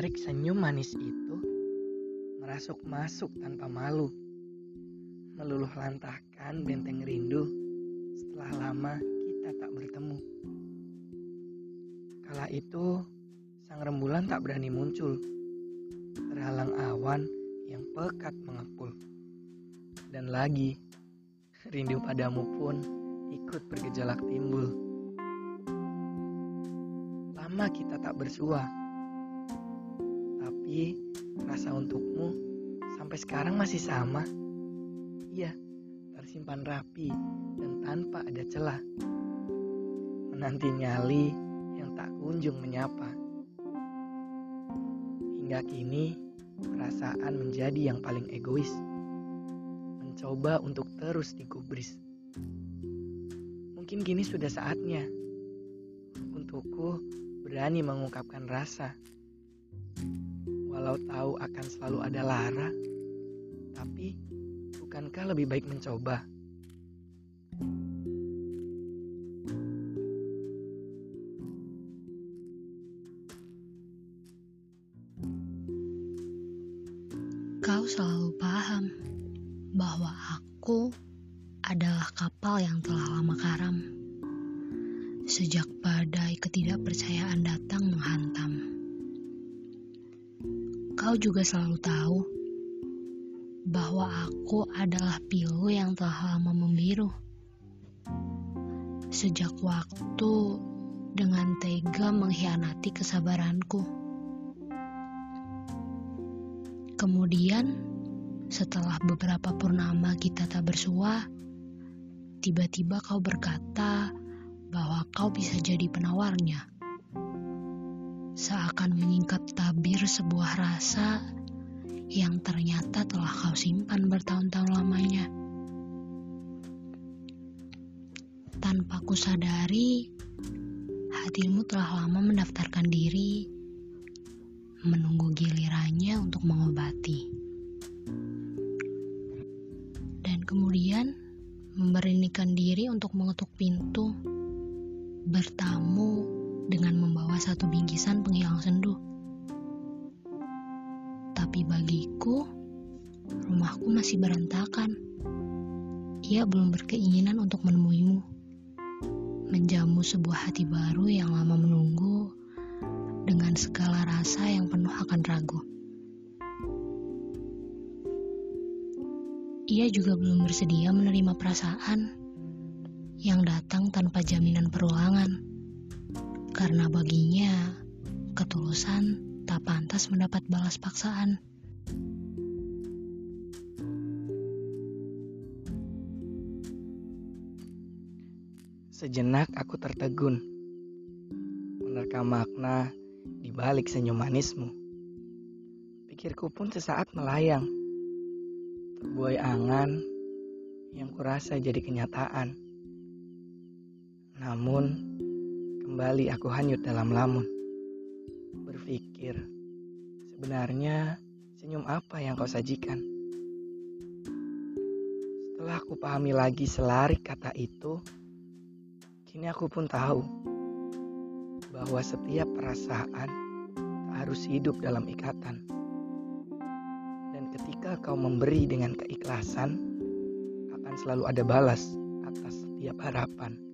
balik senyum manis itu, merasuk masuk tanpa malu, meluluh lantahkan benteng rindu setelah lama kita tak bertemu. Kala itu, sang rembulan tak berani muncul, terhalang awan yang pekat mengepul. Dan lagi, rindu padamu pun ikut bergejolak timbul. Lama kita tak bersua, tapi rasa untukmu sampai sekarang masih sama. Iya, tersimpan rapi dan tanpa ada celah. Menanti nyali yang tak kunjung menyapa. Hingga kini, perasaan menjadi yang paling egois. Mencoba untuk terus digubris. Mungkin kini sudah saatnya untukku berani mengungkapkan rasa. Walau tahu akan selalu ada lara, tapi bukankah lebih baik mencoba? Kau selalu paham bahwa aku adalah kapal yang telah lama karam. Sejak badai ketidakpercayaan datang menghantam. Kau juga selalu tahu bahwa aku adalah pilu yang telah lama membiru. Sejak waktu dengan tega mengkhianati kesabaranku. Kemudian, setelah beberapa purnama kita tak bersua, tiba-tiba kau berkata bahwa kau bisa jadi penawarnya. Seakan menyingkap tabir sebuah rasa yang ternyata telah kau simpan bertahun-tahun lamanya. Tanpa ku sadari, hatimu telah lama mendaftarkan diri menunggu gilirannya untuk mengobati. Dan kemudian memberanikan diri untuk mengetuk pintu, bertamu dengan membawa satu bingkisan penghilang sendu. Tapi bagiku, rumahku masih berantakan. Ia belum berkeinginan untuk menemuimu. Menjamu sebuah hati baru yang lama menunggu dengan segala rasa yang penuh akan ragu. Ia juga belum bersedia menerima perasaan yang datang tanpa jaminan perulangan, karena baginya ketulusan tak pantas mendapat balas paksaan. Sejenak aku tertegun, menerka makna di balik senyum manismu. Pikirku pun sesaat melayang, terbuai angan yang kurasa jadi kenyataan. Namun, kembali aku hanyut dalam lamun. Berpikir, sebenarnya senyum apa yang kau sajikan? Setelah aku pahami lagi selari kata itu, kini aku pun tahu bahwa setiap perasaan harus hidup dalam ikatan. Dan ketika kau memberi dengan keikhlasan, akan selalu ada balas atas setiap harapan.